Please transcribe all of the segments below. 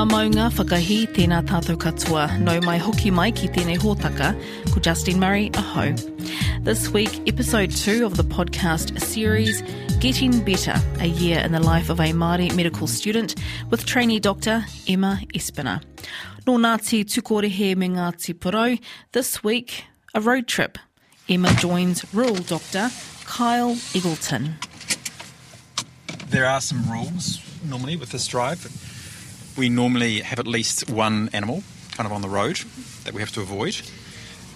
Ngā maunga whakahi tēnā tātou katoa, no mai hoki mai ki tēnei hōtaka, ko Justine Murray, aho. This week, episode two of the podcast series, Getting Better, a year in the life of a Māori medical student with trainee doctor Emma Espiner. Nō Ngāti Tukorehe me Ngāti Porou, this week, a road trip. Emma joins rural doctor Kyle Eggleton. There are some rules normally with this drive. We normally have at least one animal kind of on the road that we have to avoid,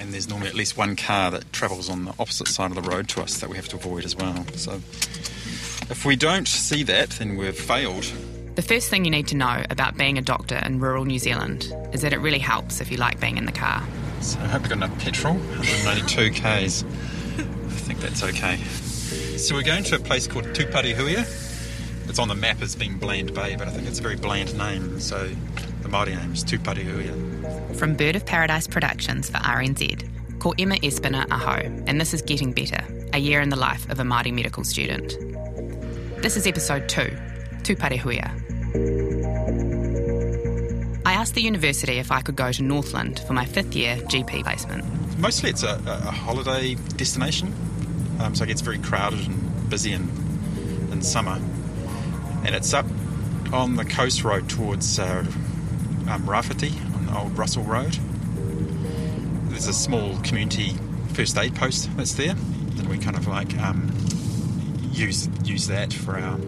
and there's normally at least one car that travels on the opposite side of the road to us that we have to avoid as well. So if we don't see that, then we've failed. The first thing you need to know about being a doctor in rural New Zealand is that it really helps if you like being in the car. So I hope we've got enough petrol. 192 k's. I think that's okay. So we're going to a place called Tuparehuia. It's on the map as being Bland Bay, but I think it's a very bland name. So the Māori name is Tuparehuia. From Bird of Paradise Productions for RNZ, call Emma Espiner Aho, and this is Getting Better, a year in the life of a Māori medical student. This is episode two, Tuparehuia. I asked the university if I could go to Northland for my fifth year GP placement. Mostly it's a, a holiday destination, um, so it gets very crowded and busy in, in summer. And it's up on the coast road towards uh, um, Rāwhiti on the old Russell Road. There's a small community first aid post that's there, and we kind of like um, use use that for our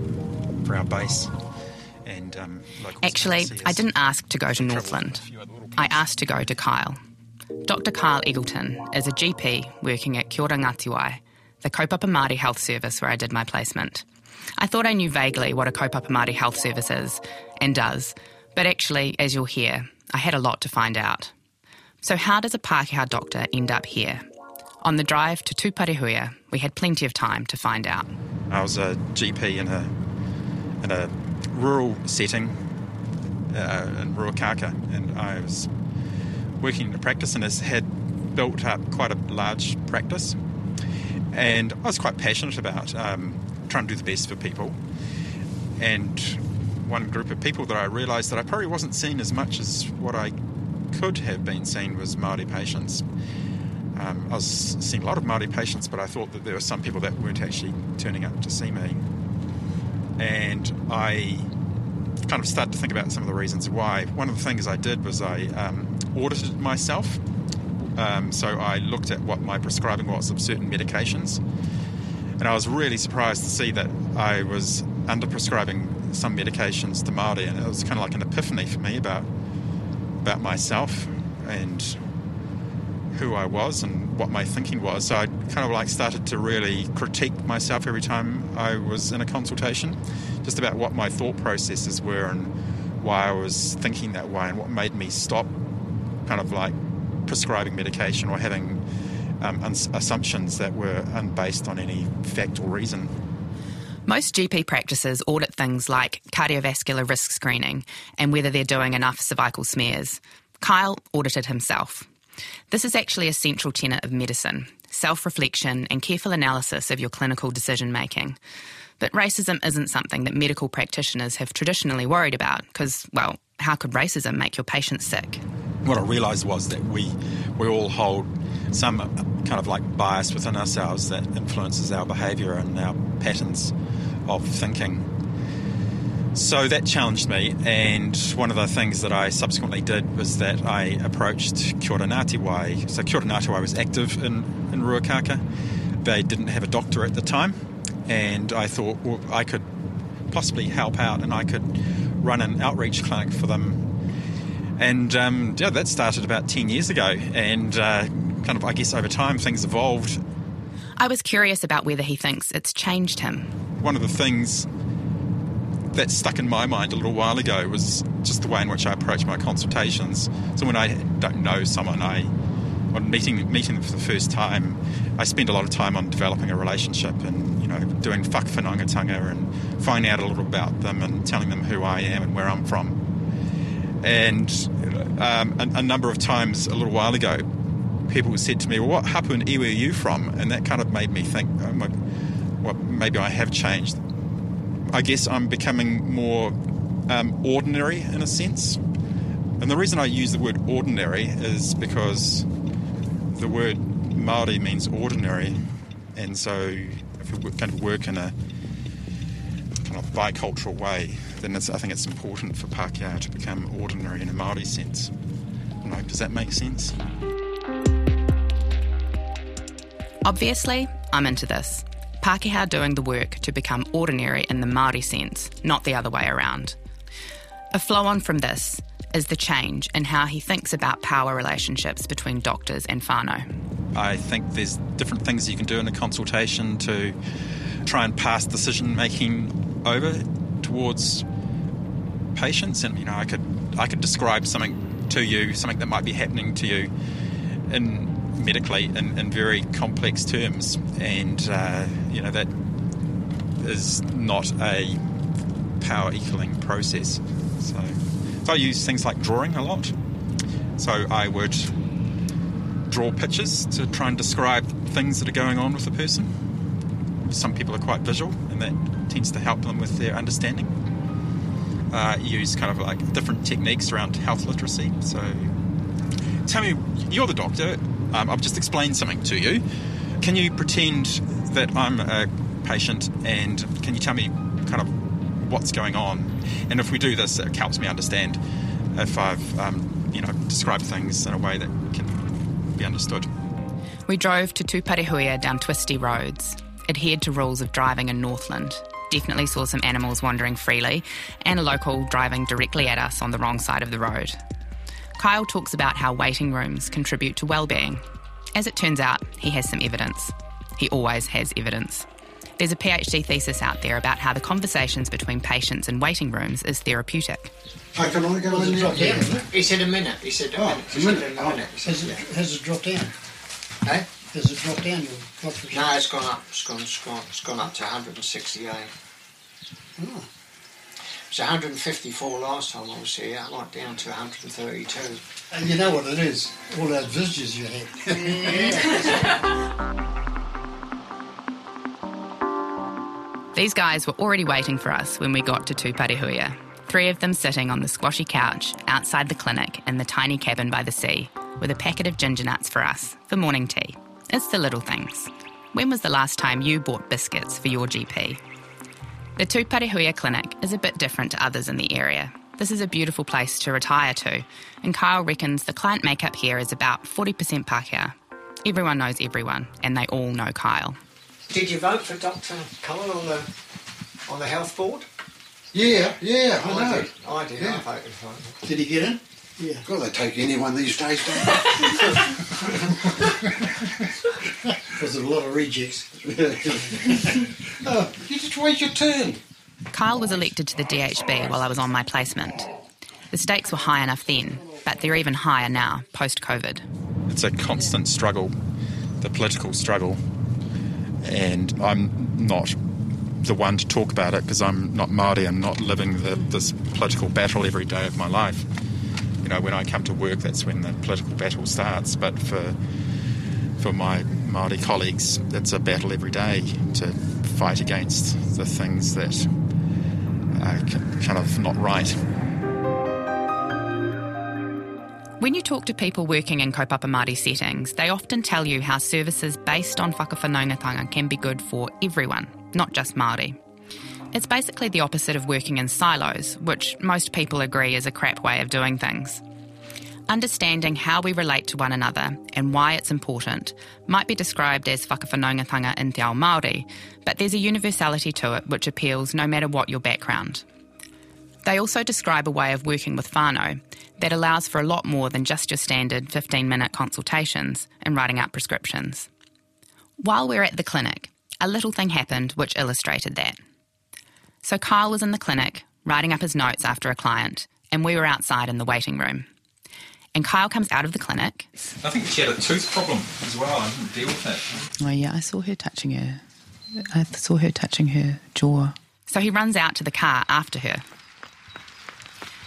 for our base. And um, Actually, I didn't ask to go to Northland. a few other little I asked to go to Kyle. Dr. Kyle Eggleton is a GP working at Ki A Ora Ngātiwai, the Kaupapa Māori Health Service where I did my placement. I thought I knew vaguely what a Kaupapa Health Service is and does, but actually, as you'll hear, I had a lot to find out. So, how does a Pākehā doctor end up here? On the drive to Tuparehuia, we had plenty of time to find out. I was a GP in a in a rural setting uh, in Ruakaka, and I was working in a practice and had built up quite a large practice. And I was quite passionate about um, trying to do the best for people. And one group of people that I realised that I probably wasn't seen as much as what I could have been seen was Māori patients. Um, I was seeing a lot of Māori patients, but I thought that there were some people that weren't actually turning up to see me. And I kind of started to think about some of the reasons why. One of the things I did was I um, audited myself. Um, so I looked at what my prescribing was of certain medications. And I was really surprised to see that I was under prescribing some medications to Māori. And it was kind of like an epiphany for me about, about myself and who I was and what my thinking was. So I kind of like started to really critique myself every time I was in a consultation, just about what my thought processes were and why I was thinking that way and what made me stop kind of like prescribing medication or having um, assumptions that were unbased on any fact or reason. Most GP practices audit things like cardiovascular risk screening and whether they're doing enough cervical smears. Kyle audited himself. This is actually a central tenet of medicine self reflection and careful analysis of your clinical decision making. But racism isn't something that medical practitioners have traditionally worried about because, well, how could racism make your patients sick? what I realised was that we we all hold some uh, kind of like bias within ourselves that influences our behaviour and our patterns of thinking. So that challenged me, and one of the things that I subsequently did was that I approached Kia Ngāti Wai. So Kia Ngāti Wai was active in, in Ruakaka. They didn't have a doctor at the time, and I thought well, I could possibly help out and I could run an outreach clinic for them and um, yeah, that started about 10 years ago. And uh, kind of, I guess, over time, things evolved. I was curious about whether he thinks it's changed him. One of the things that stuck in my mind a little while ago was just the way in which I approach my consultations. So when I don't know someone, I on meeting meeting them for the first time, I spend a lot of time on developing a relationship and you know doing whakawhanaungatanga and finding out a little about them and telling them who I am and where I'm from. And um, a, a number of times a little while ago, people said to me, "Well, what hapu and iwi are you from?" And that kind of made me think, oh my, well, maybe I have changed. I guess I'm becoming more um, ordinary in a sense. And the reason I use the word ordinary is because the word Māori means ordinary, and so if we kind of work in a kind of bicultural way, then I think it's important for Pākehā to become ordinary in a Māori sense. Know, does that make sense? Obviously, I'm into this. Pākehā doing the work to become ordinary in the Māori sense, not the other way around. A flow on from this is the change in how he thinks about power relationships between doctors and whānau. I think there's different things you can do in a consultation to try and pass decision making over towards patients and you know I could I could describe something to you something that might be happening to you in medically in, in very complex terms, and uh, you know that is not a power equaling process. So, so I use things like drawing a lot. So I would draw pictures to try and describe things that are going on with a person. Some people are quite visual, and that tends to help them with their understanding. Uh, use kind of like different techniques around health literacy. So, tell me, you're the doctor. Um, I've just explained something to you. Can you pretend that I'm a patient and can you tell me kind of what's going on? And if we do this, it helps me understand if I've, um, you know, described things in a way that can be understood. We drove to Tuparehuia down twisty roads, adhered to rules of driving in Northland, definitely saw some animals wandering freely, and a local driving directly at us on the wrong side of the road. Kyle talks about how waiting rooms contribute to well-being. As it turns out, he has some evidence. He always has evidence. There's a PhD thesis out there about how the conversations between patients in waiting rooms is therapeutic. Hey, can I go in there? Drop down. He said a minute. He said a Oh, minute. He a said minute. a Oh. minute. Said, Has it, yeah. has it dropped down? Eh? Has it dropped down your blood pressure? No, it's gone up. It's gone, it's gone, it's gone up to 168. Oh. It was 154 last time I was here. I went down to 132. And you know what it is? All those visitors you had. These guys were already waiting for us when we got to Tuparehuia. Three of them sitting on the squashy couch outside the clinic in the tiny cabin by the sea with a packet of ginger nuts for us for morning tea. It's the little things. When was the last time you bought biscuits for your GP? The Tuparehuia clinic is a bit different to others in the area. This is a beautiful place to retire to, and Kyle reckons the client makeup here is about 40% Pākehā. Everyone knows everyone, and they all know Kyle. Did you vote for Dr. Cullen on the on the health board? Yeah, yeah, I know. did. I did. I voted for him. Did he get in? Yeah. God, they take anyone these days, don't they? Because there's a lot of rejects. they? oh, you just wait your turn. Kyle was elected to the DHB while I was on my placement. The stakes were high enough then, but they're even higher now, post COVID. It's a constant struggle, the political struggle, and I'm not the one to talk about it because I'm not Māori. I'm not living the, this political battle every day of my life. You know, when I come to work, that's when the political battle starts. But for for my Māori colleagues, it's a battle every day to fight against the things that are kind of not right. When you talk to people working in kaupapa Māori settings, they often tell you how services based on whakawhanaungatanga can be good for everyone, not just Māori. It's basically the opposite of working in silos, which most people agree is a crap way of doing things. Understanding how we relate to one another and why it's important might be described as whakawhanaungatanga in te ao Māori, but there's a universality to it which appeals no matter what your background. They also describe a way of working with whānau that allows for a lot more than just your standard 15 minute consultations and writing out prescriptions. While we were at the clinic, a little thing happened which illustrated that. So Kyle was in the clinic, writing up his notes after a client, and we were outside in the waiting room. And Kyle comes out of the clinic, I think she had a tooth problem as well. I didn't deal with it. Oh, yeah, I saw her touching her. I saw her touching her jaw. so he runs out to the car after her.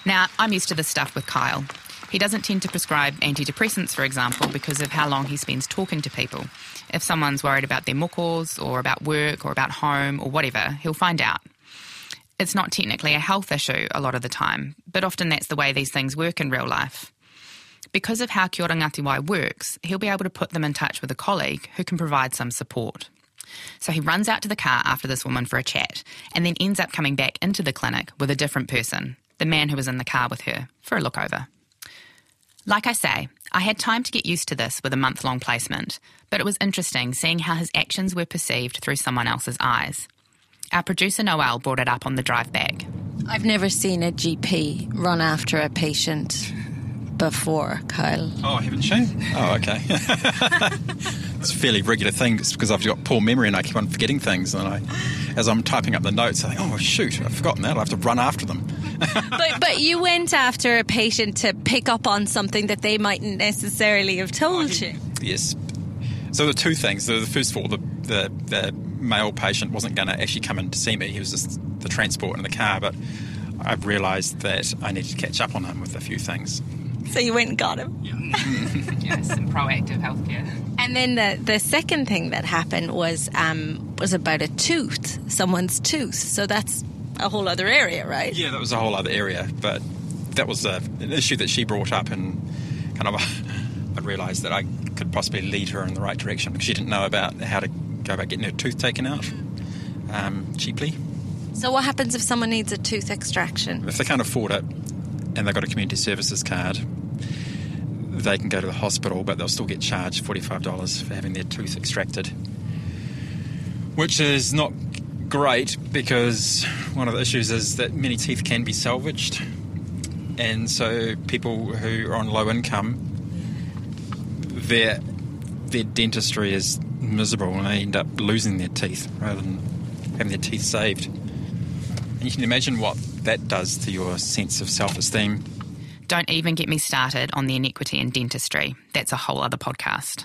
Now, I'm used to this stuff with Kyle. He doesn't tend to prescribe antidepressants, for example, because of how long he spends talking to people. If someone's worried about their mokos or about work or about home or whatever, he'll find out. It's not technically a health issue a lot of the time, but often that's the way these things work in real life. Because of how Kia Ngāti Wai works, he'll be able to put them in touch with a colleague who can provide some support. So he runs out to the car after this woman for a chat and then ends up coming back into the clinic with a different person, the man who was in the car with her, for a look over. Like I say, I had time to get used to this with a month long placement, but it was interesting seeing how his actions were perceived through someone else's eyes. Our producer Noel brought it up on the drive back. I've never seen a GP run after a patient before, Kyle. Oh, haven't you? Oh, okay. it's a fairly regular thing just because I've got poor memory and I keep on forgetting things. And I, as I'm typing up the notes, I think, oh, shoot, I've forgotten that. I have to run after them. but, but you went after a patient to pick up on something that they mightn't necessarily have told you. Yes. So the two things. The, the first of all, the, the, the male patient wasn't going to actually come in to see me. He was just the transport in the car. But I've realised that I need to catch up on him with a few things. So you went and got him. Yeah. yes, some proactive healthcare. And then the, the second thing that happened was um, was about a tooth, someone's tooth. So that's a whole other area, right? Yeah, that was a whole other area. But that was a, an issue that she brought up, and kind of I realised that I could possibly lead her in the right direction because she didn't know about how to go about getting her tooth taken out um, cheaply. So what happens if someone needs a tooth extraction? If they can't afford it and they've got a community services card, they can go to the hospital, but they'll still get charged $45 for having their tooth extracted. Which is not great because one of the issues is that many teeth can be salvaged. And so people who are on low income, their, their dentistry is miserable and they end up losing their teeth rather than having their teeth saved. And you can imagine what that does to your sense of self esteem. Don't even get me started on the inequity in dentistry. That's a whole other podcast.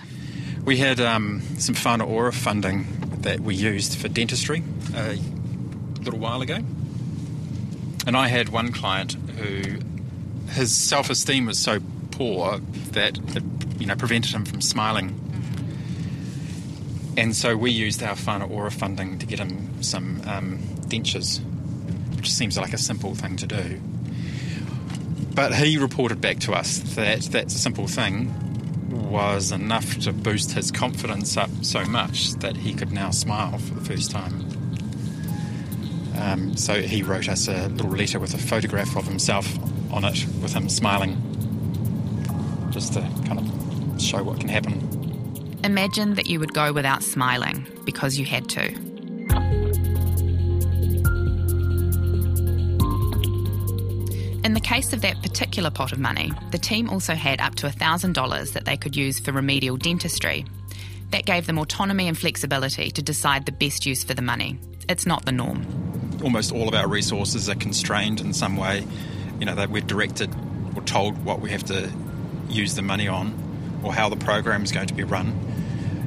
We had um, some Whānau Ora funding that we used for dentistry a little while ago. And I had one client who his self esteem was so poor that it you know, prevented him from smiling. And so we used our Whānau Ora funding to get him some um, dentures, seems like a simple thing to do. But he reported back to us that that simple thing was enough to boost his confidence up so much that he could now smile for the first time. Um, so he wrote us a little letter with a photograph of himself on it, with him smiling, just to kind of show what can happen. Imagine that you would go without smiling because you had to. In the case of that particular pot of money, the team also had up to $1,000 that they could use for remedial dentistry. That gave them autonomy and flexibility to decide the best use for the money. It's not the norm. Almost all of our resources are constrained in some way. You know, that we're directed or told what we have to use the money on or how the program is going to be run.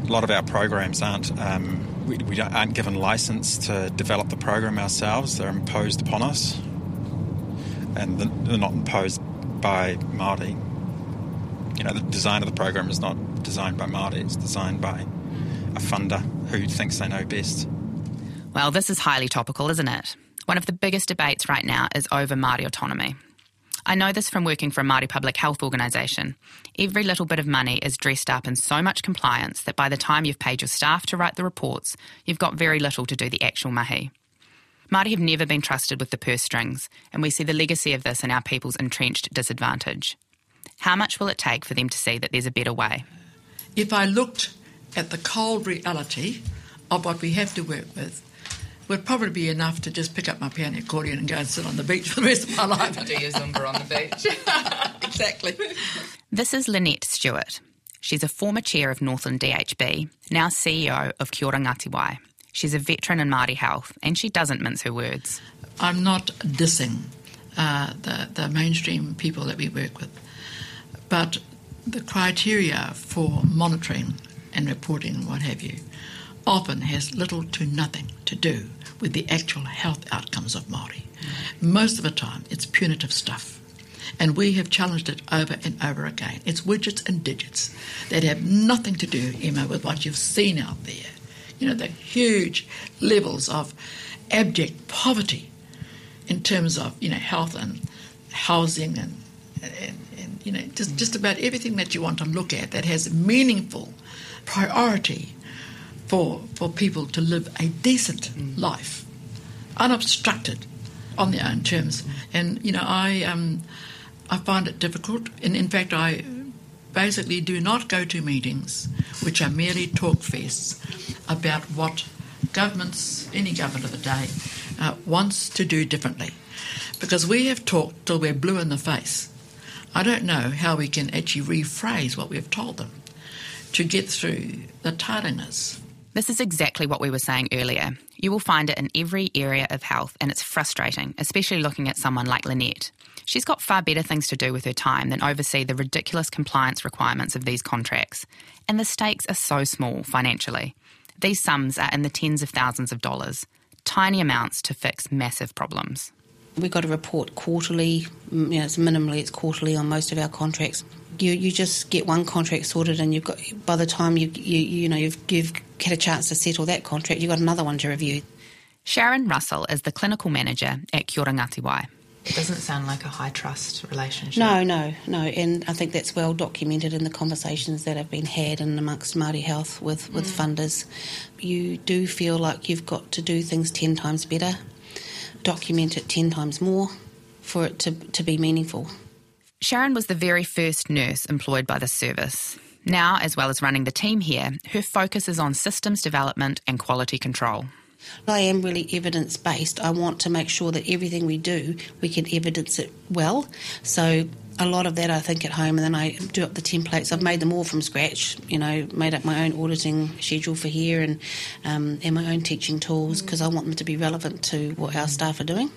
A lot of our programs aren't, um, we, we aren't given license to develop the program ourselves, they're imposed upon us and they're not imposed by Māori. You know, the design of the program is not designed by Māori, it's designed by a funder who thinks they know best. Well, this is highly topical, isn't it? One of the biggest debates right now is over Māori autonomy. I know this from working for a Māori public health organisation. Every little bit of money is dressed up in so much compliance that by the time you've paid your staff to write the reports, you've got very little to do the actual mahi. Māori have never been trusted with the purse strings, and we see the legacy of this in our people's entrenched disadvantage. How much will it take for them to see that there's a better way? If I looked at the cold reality of what we have to work with, it would probably be enough to just pick up my piano accordion and go and sit on the beach for the rest of my life. And do your Zumba on the beach. exactly. This is Lynette Stewart. She's a former chair of Northland DHB, now CEO of Ki A Ora Ngātiwai. She's a veteran in Māori health, and she doesn't mince her words. I'm not dissing uh, the, the mainstream people that we work with, but the criteria for monitoring and reporting and what have you often has little to nothing to do with the actual health outcomes of Māori. Most of the time, it's punitive stuff. And we have challenged it over and over again. It's widgets and digits that have nothing to do, Emma, with what you've seen out there you know, the huge levels of abject poverty in terms of you know health and housing and and, and you know just just about everything that you want to look at that has meaningful priority for for people to live a decent life, unobstructed, on their own terms. And you know, I um, I find it difficult, and in fact, I basically do not go to meetings which are merely talk fests about what governments, any government of the day, uh, wants to do differently. Because we have talked till we're blue in the face. I don't know how we can actually rephrase what we've told them to get through the tardiness. This is exactly what we were saying earlier. You will find it in every area of health, and it's frustrating, especially looking at someone like Lynette. She's got far better things to do with her time than oversee the ridiculous compliance requirements of these contracts. And the stakes are so small financially. These sums are in the tens of thousands of dollars, tiny amounts to fix massive problems. We've got to report quarterly, you know, it's minimally it's quarterly on most of our contracts. You you just get one contract sorted, and you've got by the time you you, you know you've you've had a chance to settle that contract, you've got another one to review. Sharon Russell is the clinical manager at Kia ora. It doesn't sound like a high trust relationship. No, no, no, and I think that's well documented in the conversations that have been had and amongst Māori Health with with mm. funders. You do feel like you've got to do things ten times better, document it ten times more, for it to to be meaningful. Sharon was the very first nurse employed by the service. Now, as well as running the team here, her focus is on systems development and quality control. I am really evidence based. I want to make sure that everything we do, we can evidence it well. So a lot of that I think at home, and then I do up the templates. I've made them all from scratch. You know, made up my own auditing schedule for here, and um, and my own teaching tools because I want them to be relevant to what our staff are doing.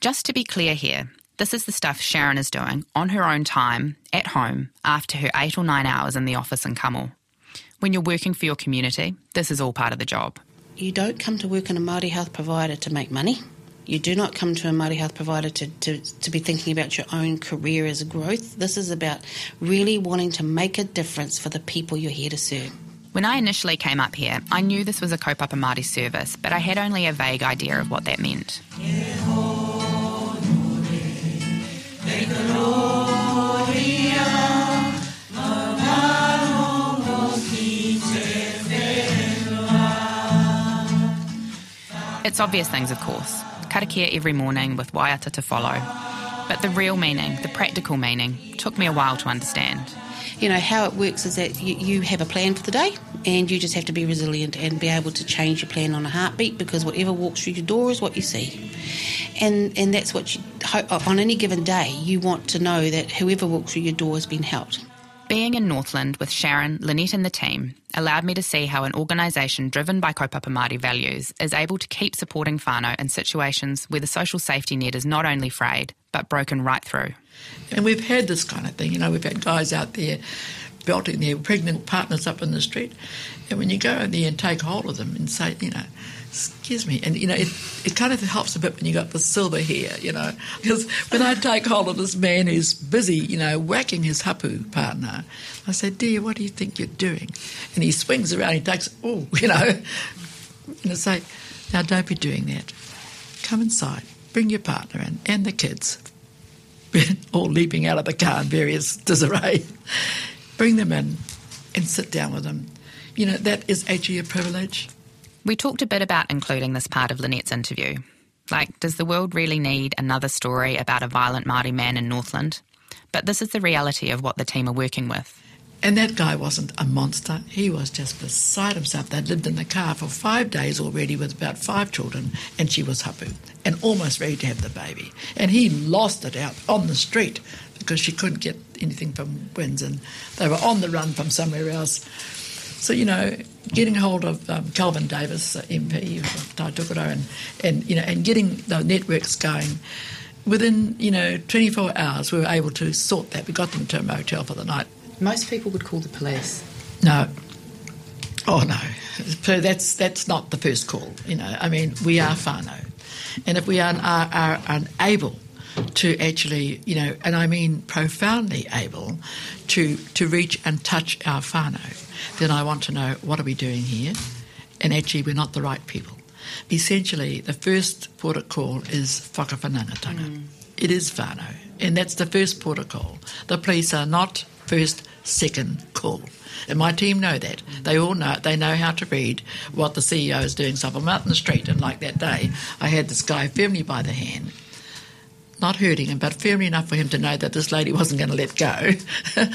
Just to be clear here, this is the stuff Sharon is doing on her own time, at home, after her eight or nine hours in the office in Kamo. When you're working for your community, this is all part of the job. You don't come to work in a Māori health provider to make money. You do not come to a Māori health provider to, to, to be thinking about your own career as a growth. This is about really wanting to make a difference for the people you're here to serve. When I initially came up here, I knew this was a kaupapa Māori service, but I had only a vague idea of what that meant. It's obvious things, of course. Karakia every morning with waiata to follow. But the real meaning, the practical meaning, took me a while to understand. You know, how it works is that you, you have a plan for the day and you just have to be resilient and be able to change your plan on a heartbeat because whatever walks through your door is what you see. And, and that's what you, on any given day, you want to know that whoever walks through your door has been helped. Being in Northland with Sharon, Lynette, and the team allowed me to see how an organisation driven by kaupapa Māori values is able to keep supporting whānau in situations where the social safety net is not only frayed, but broken right through. And we've had this kind of thing, you know, we've had guys out there belting their pregnant partners up in the street. And when you go in there and take hold of them and say, you know, excuse me, and you know, it, it kind of helps a bit when you got the silver hair, you know, because when I take hold of this man who's busy, you know, whacking his hapu partner, I say, dear, what do you think you're doing? And he swings around, he takes, oh, you know, and I say, now don't be doing that. Come inside, bring your partner in and the kids, all leaping out of the car in various disarray. Bring them in and sit down with them. You know, that is actually a privilege. We talked a bit about including this part of Lynette's interview. Like, does the world really need another story about a violent Māori man in Northland? But this is the reality of what the team are working with. And that guy wasn't a monster. He was just beside himself. They'd lived in the car for five days already with about five children, and she was hapu and almost ready to have the baby. And he lost it out on the street because she couldn't get anything from WINZ, and they were on the run from somewhere else. So, you know, getting hold of um, Kelvin Davis, uh, MP of Tai Tokerau, and, and, you know, and getting the networks going, within, you know, 24 hours we were able to sort that. We got them to a motel for the night. Most people would call the police. No. Oh, no. So that's, that's not the first call, you know. I mean, we are whānau. And if we are, are, are unable to actually, you know, and I mean profoundly able to, to reach and touch our whānau, then I want to know what are we doing here? And actually, we're not the right people. essentially the first port of call is whakawhanaungatanga. Mm. It is whānau, and that's the first port of call. The police are not first, second call. And my team know that. They all know They know how to read what the CEO is doing. So if I'm out in the street, and like that day, I had this guy firmly by the hand, not hurting him, but firmly enough for him to know that this lady wasn't going to let go.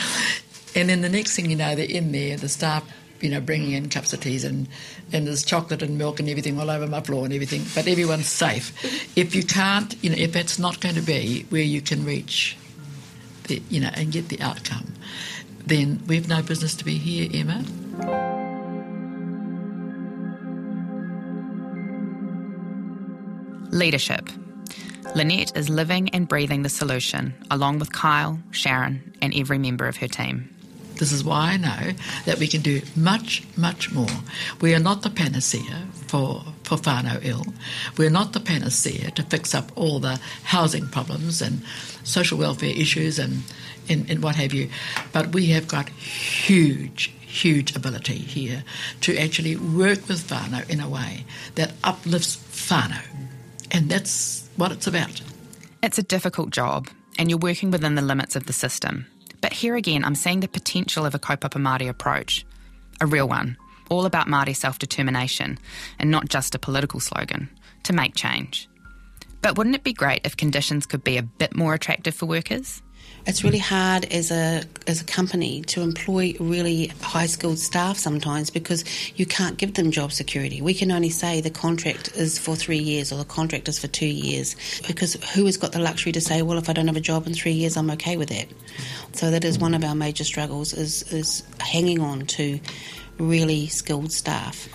and then the next thing you know, they're in there, the staff you know, bringing in cups of teas and, and there's chocolate and milk and everything all over my floor and everything. But everyone's safe. If you can't, you know, if it's not going to be where you can reach, the, you know, and get the outcome, then we've no business to be here, Emma. Leadership. Lynette is living and breathing the solution, along with Kyle, Sharon, and every member of her team. This is why I know that we can do much, much more. We are not the panacea for, for whānau ill. We're not the panacea to fix up all the housing problems and social welfare issues and, and, and what have you. But we have got huge, huge ability here to actually work with whānau in a way that uplifts whānau. And that's what it's about. It's a difficult job, and you're working within the limits of the system. But here again, I'm seeing the potential of a kaupapa Māori approach, a real one, all about Māori self determination, and not just a political slogan, to make change. But wouldn't it be great if conditions could be a bit more attractive for workers? It's really hard as a as a company to employ really high skilled staff sometimes because you can't give them job security. We can only say the contract is for three years or the contract is for two years because who has got the luxury to say, well, if I don't have a job in three years, I'm okay with that. So that is one of our major struggles is is hanging on to really skilled staff.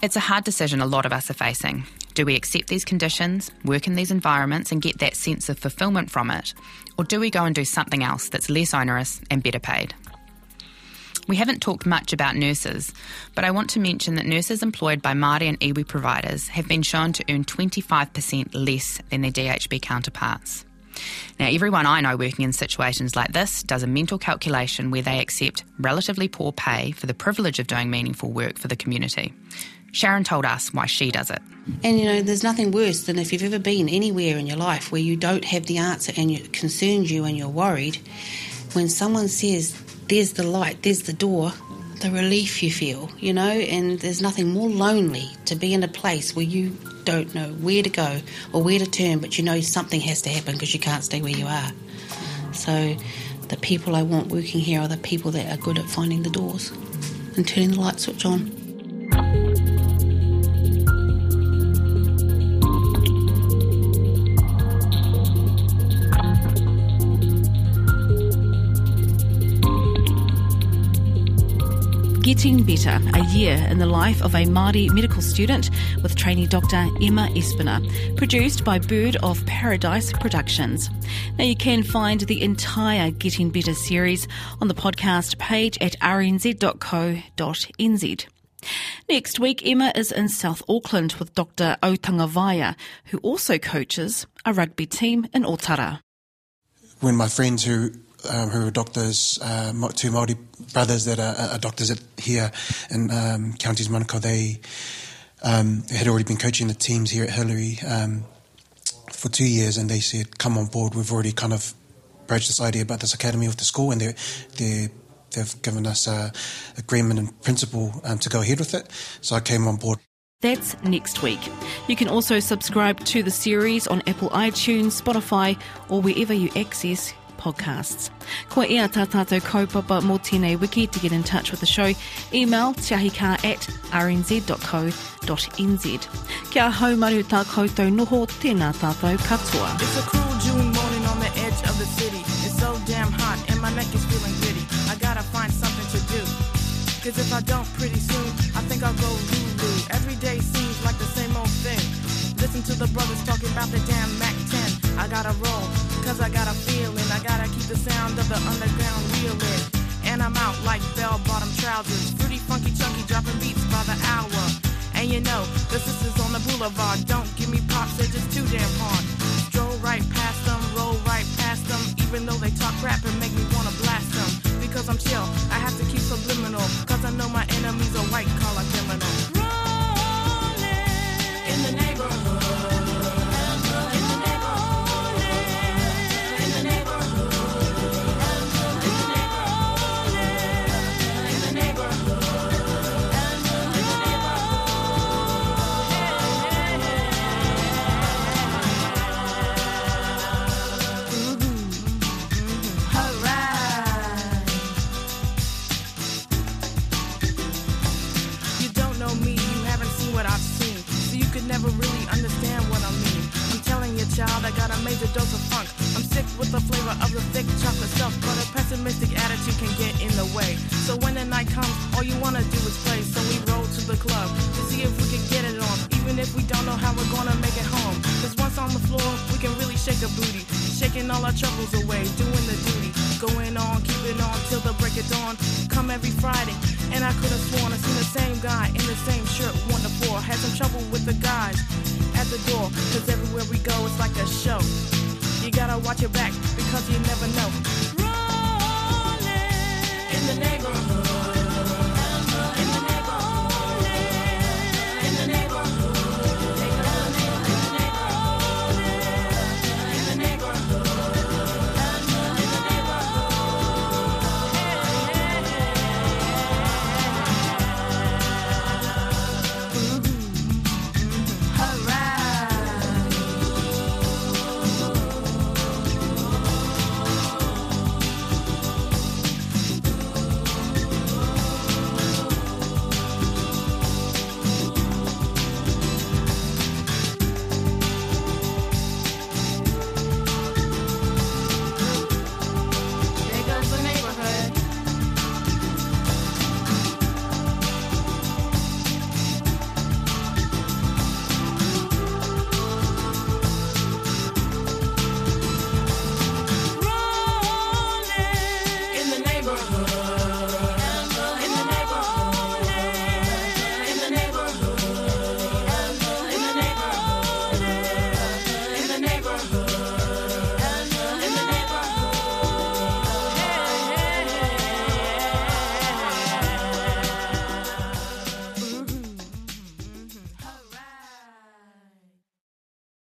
It's a hard decision a lot of us are facing. Do we accept these conditions, work in these environments, and get that sense of fulfillment from it? Or do we go and do something else that's less onerous and better paid? We haven't talked much about nurses, but I want to mention that nurses employed by Māori and iwi providers have been shown to earn 25% less than their DHB counterparts. Now, everyone I know working in situations like this does a mental calculation where they accept relatively poor pay for the privilege of doing meaningful work for the community. Sharon told us why she does it. And you know, there's nothing worse than if you've ever been anywhere in your life where you don't have the answer and it concerns you and you're worried. When someone says, There's the light, there's the door, the relief you feel, you know, and there's nothing more lonely to be in a place where you don't know where to go or where to turn, but you know something has to happen because you can't stay where you are. So, the people I want working here are the people that are good at finding the doors and turning the light switch on. Getting Better, a year in the life of a Māori medical student with trainee doctor Emma Espiner, produced by Bird of Paradise Productions. Now you can find the entire Getting Better series on the podcast page at rnz.co.nz. Next week, Emma is in South Auckland with Dr. Otanga Vaia, who also coaches a rugby team in Otara. When my friends who um, who are doctors, uh, two Māori brothers that are, are doctors at, here in um, Counties Manukau. They, um, had already been coaching the teams here at Hillary um, for two years, and they said, "Come on board. We've already kind of broached this idea about this academy with the school, and they're, they're they've given us a agreement and principle um, to go ahead with it." So I came on board. That's next week. You can also subscribe to the series on Apple iTunes, Spotify, or wherever you access podcasts. Ko ia tā tātou kaupapa mō tēnei wiki to get in touch with the show. Email tiahika at rnz.co.nz. Kia haumaru tā koutou noho, tēnā tātou katoa. It's a cruel June morning on the edge of the city. It's so damn hot and my neck is feeling gritty. I gotta find something to do. Cause if I don't pretty soon, I think I'll go Lulu. Every day seems like the same old thing. Listen to the brothers talking about the damn Mac 10. I gotta roll Cause I got a feeling I gotta keep the sound of the underground reeling. And I'm out like bell bottom trousers. Fruity, funky, chunky, dropping beats by the hour. And you know, the sisters on the boulevard don't give me props, they're just too damn hard. Stroll right past them, roll right past them, even though they talk crap and make me wanna blast them. Because I'm chill, I have to keep subliminal, cause I know my enemies are white collar criminals. Shaking all our troubles away, doing the duty, going on, keeping on till the break of dawn. Come every Friday, and I could have sworn I seen the same guy in the same shirt, one to four. Had some trouble with the guys at the door, cause everywhere we go, it's like a show. You gotta watch your back because you never know.